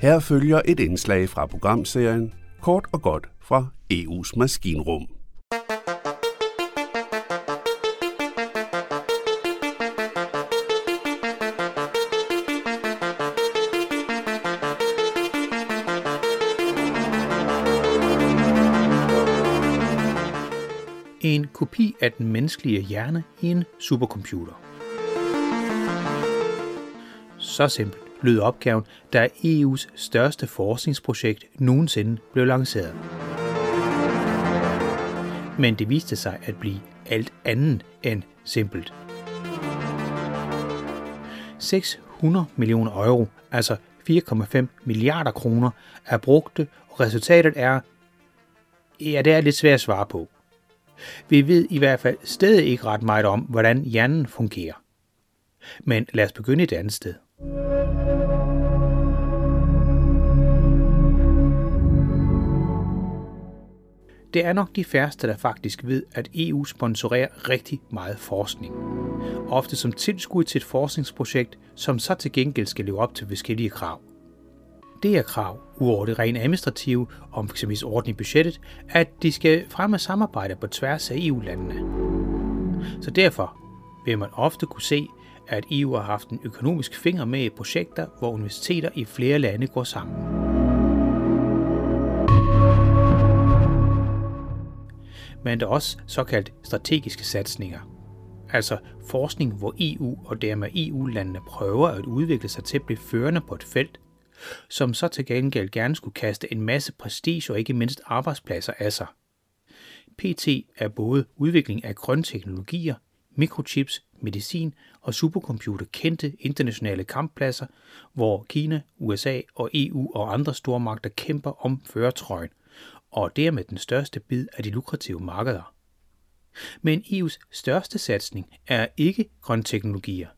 Her følger et indslag fra programserien Kort og godt fra EU's maskinrum. En kopi af den menneskelige hjerne i en supercomputer. Så simpelt lød opgaven, da EU's største forskningsprojekt nogensinde blev lanceret. Men det viste sig at blive alt andet end simpelt. 600 millioner euro, altså 4,5 milliarder kroner, er brugte, og resultatet er, ja, det er lidt svært at svare på. Vi ved i hvert fald stadig ikke ret meget om, hvordan hjernen fungerer. Men lad os begynde et andet sted. Det er nok de færreste, der faktisk ved, at EU sponsorerer rigtig meget forskning. Ofte som tilskud til et forskningsprojekt, som så til gengæld skal leve op til forskellige krav. Det er krav, uover det rent administrative, om f.eks. orden i budgettet, at de skal fremme samarbejde på tværs af EU-landene. Så derfor vil man ofte kunne se, at EU har haft en økonomisk finger med i projekter, hvor universiteter i flere lande går sammen. Men der er også såkaldt strategiske satsninger. Altså forskning, hvor EU og dermed EU-landene prøver at udvikle sig til at blive førende på et felt, som så til gengæld gerne skulle kaste en masse prestige og ikke mindst arbejdspladser af sig. PT er både udvikling af grønne teknologier, mikrochips, medicin og supercomputer kendte internationale kamppladser, hvor Kina, USA og EU og andre stormagter kæmper om førertrøjen og dermed den største bid af de lukrative markeder. Men EU's største satsning er ikke grønne teknologier,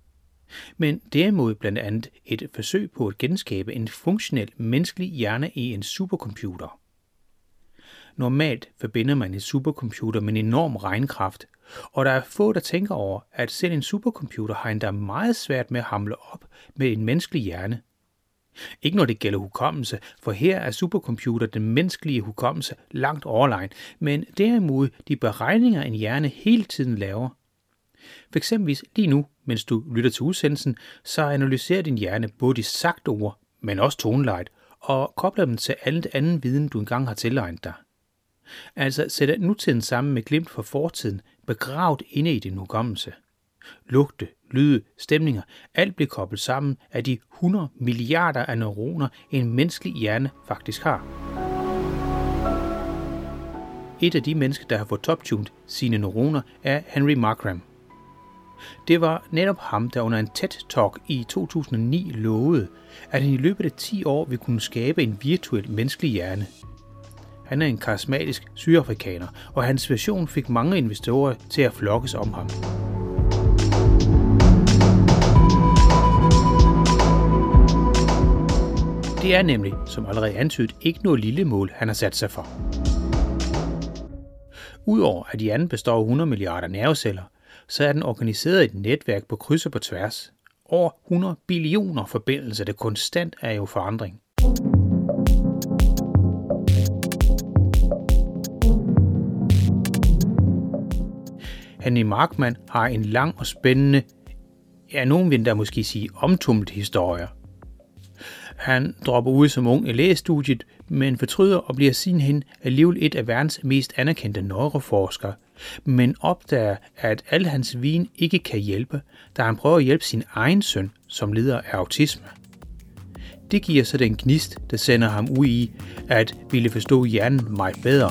men derimod blandt andet et forsøg på at genskabe en funktionel menneskelig hjerne i en supercomputer. Normalt forbinder man en supercomputer med en enorm regnkraft, og der er få, der tænker over, at selv en supercomputer har endda meget svært med at hamle op med en menneskelig hjerne. Ikke når det gælder hukommelse, for her er supercomputer den menneskelige hukommelse langt overlegen, men derimod de beregninger, en hjerne hele tiden laver. For eksempelvis lige nu, mens du lytter til udsendelsen, så analyserer din hjerne både de sagte ord, men også tonelejet, og kobler dem til alt anden viden, du engang har tilegnet dig. Altså sætter nutiden sammen med glimt fra fortiden, begravet inde i din hukommelse. Lugte, lyde, stemninger, alt blev koblet sammen af de 100 milliarder af neuroner, en menneskelig hjerne faktisk har. Et af de mennesker, der har fået toptuned sine neuroner, er Henry Markram. Det var netop ham, der under en TED-talk i 2009 lovede, at han i løbet af 10 år ville kunne skabe en virtuel menneskelig hjerne. Han er en karismatisk sydafrikaner, og hans version fik mange investorer til at flokkes om ham. Det er nemlig, som allerede antydet, ikke noget lille mål, han har sat sig for. Udover at hjernen består af 100 milliarder nerveceller, så er den organiseret i et netværk på kryds og på tværs. Over 100 billioner forbindelser, der konstant er jo forandring. Henny Markman har en lang og spændende, ja, nogen vil der måske sige omtumlet historie. Han dropper ud som ung i lægestudiet, men fortryder og bliver sidenhen alligevel et af verdens mest anerkendte neuroforskere, men opdager, at al hans vin ikke kan hjælpe, da han prøver at hjælpe sin egen søn, som lider af autisme. Det giver så den gnist, der sender ham ud i at ville forstå hjernen meget bedre.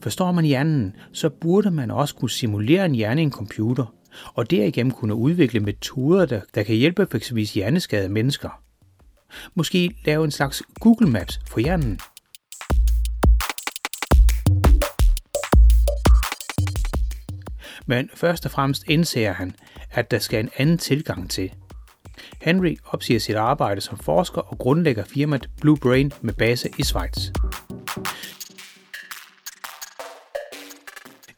Forstår man hjernen, så burde man også kunne simulere en hjerne i en computer, og derigennem kunne udvikle metoder, der, der kan hjælpe f.eks. hjerneskadede mennesker. Måske lave en slags Google Maps for hjernen. Men først og fremmest indser han, at der skal en anden tilgang til. Henry opsiger sit arbejde som forsker og grundlægger firmaet Blue Brain med base i Schweiz.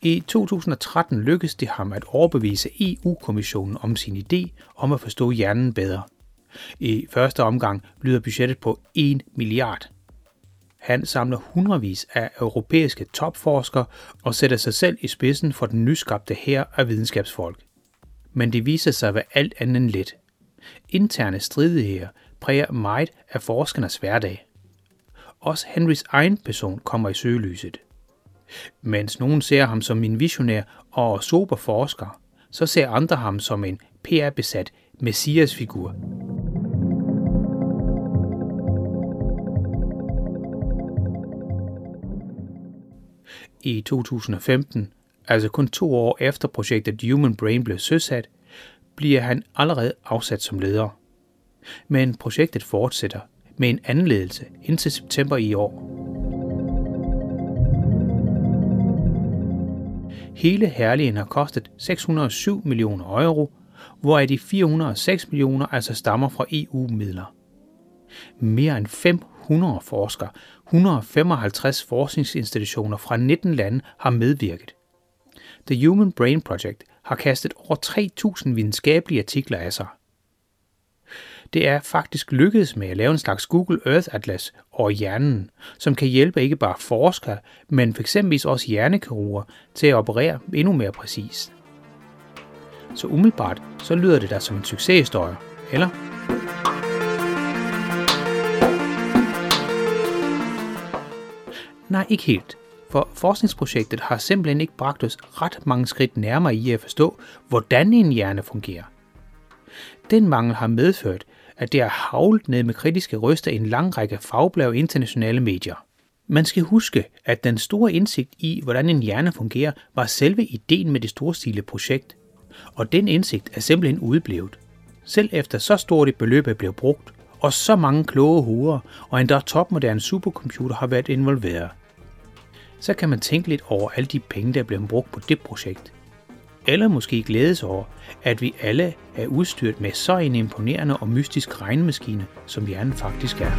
I 2013 lykkedes det ham at overbevise EU-kommissionen om sin idé om at forstå hjernen bedre. I første omgang lyder budgettet på 1 milliard. Han samler hundredvis af europæiske topforskere og sætter sig selv i spidsen for den nyskabte her af videnskabsfolk. Men det viser sig at være alt andet end let. Interne stridigheder præger meget af forskernes hverdag. Også Henrys egen person kommer i søgelyset. Mens nogen ser ham som en visionær og sober forsker, så ser andre ham som en PR-besat messiasfigur. I 2015, altså kun to år efter projektet Human Brain blev søsat, bliver han allerede afsat som leder. Men projektet fortsætter med en anden ledelse indtil september i år. Hele herligen har kostet 607 millioner euro, hvoraf de 406 millioner altså stammer fra EU-midler. Mere end 500 forskere, 155 forskningsinstitutioner fra 19 lande har medvirket. The Human Brain Project har kastet over 3.000 videnskabelige artikler af sig. Det er faktisk lykkedes med at lave en slags Google Earth Atlas over hjernen, som kan hjælpe ikke bare forskere, men f.eks. også hjernekirurger til at operere endnu mere præcist. Så umiddelbart så lyder det der som en succeshistorie, eller? Nej, ikke helt. For forskningsprojektet har simpelthen ikke bragt os ret mange skridt nærmere i at forstå, hvordan en hjerne fungerer. Den mangel har medført, at det er havlet ned med kritiske røster i en lang række fagblad og internationale medier. Man skal huske, at den store indsigt i, hvordan en hjerne fungerer, var selve ideen med det storstilede projekt. Og den indsigt er simpelthen udeblevet. Selv efter så stort et beløb er blevet brugt, og så mange kloge hoveder og endda topmoderne supercomputer har været involveret, så kan man tænke lidt over alle de penge, der er blevet brugt på det projekt. Eller måske glædes over, at vi alle er udstyret med så en imponerende og mystisk regnemaskine, som hjernen faktisk er.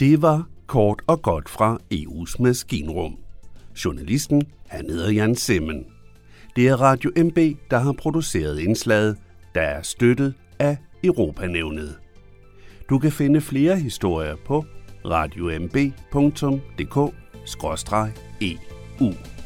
Det var kort og godt fra EU's maskinrum. Journalisten, han hedder Jan Simmen. Det er Radio MB, der har produceret indslaget, der er støttet af Europanævnet. Du kan finde flere historier på radiomb.dk-eu.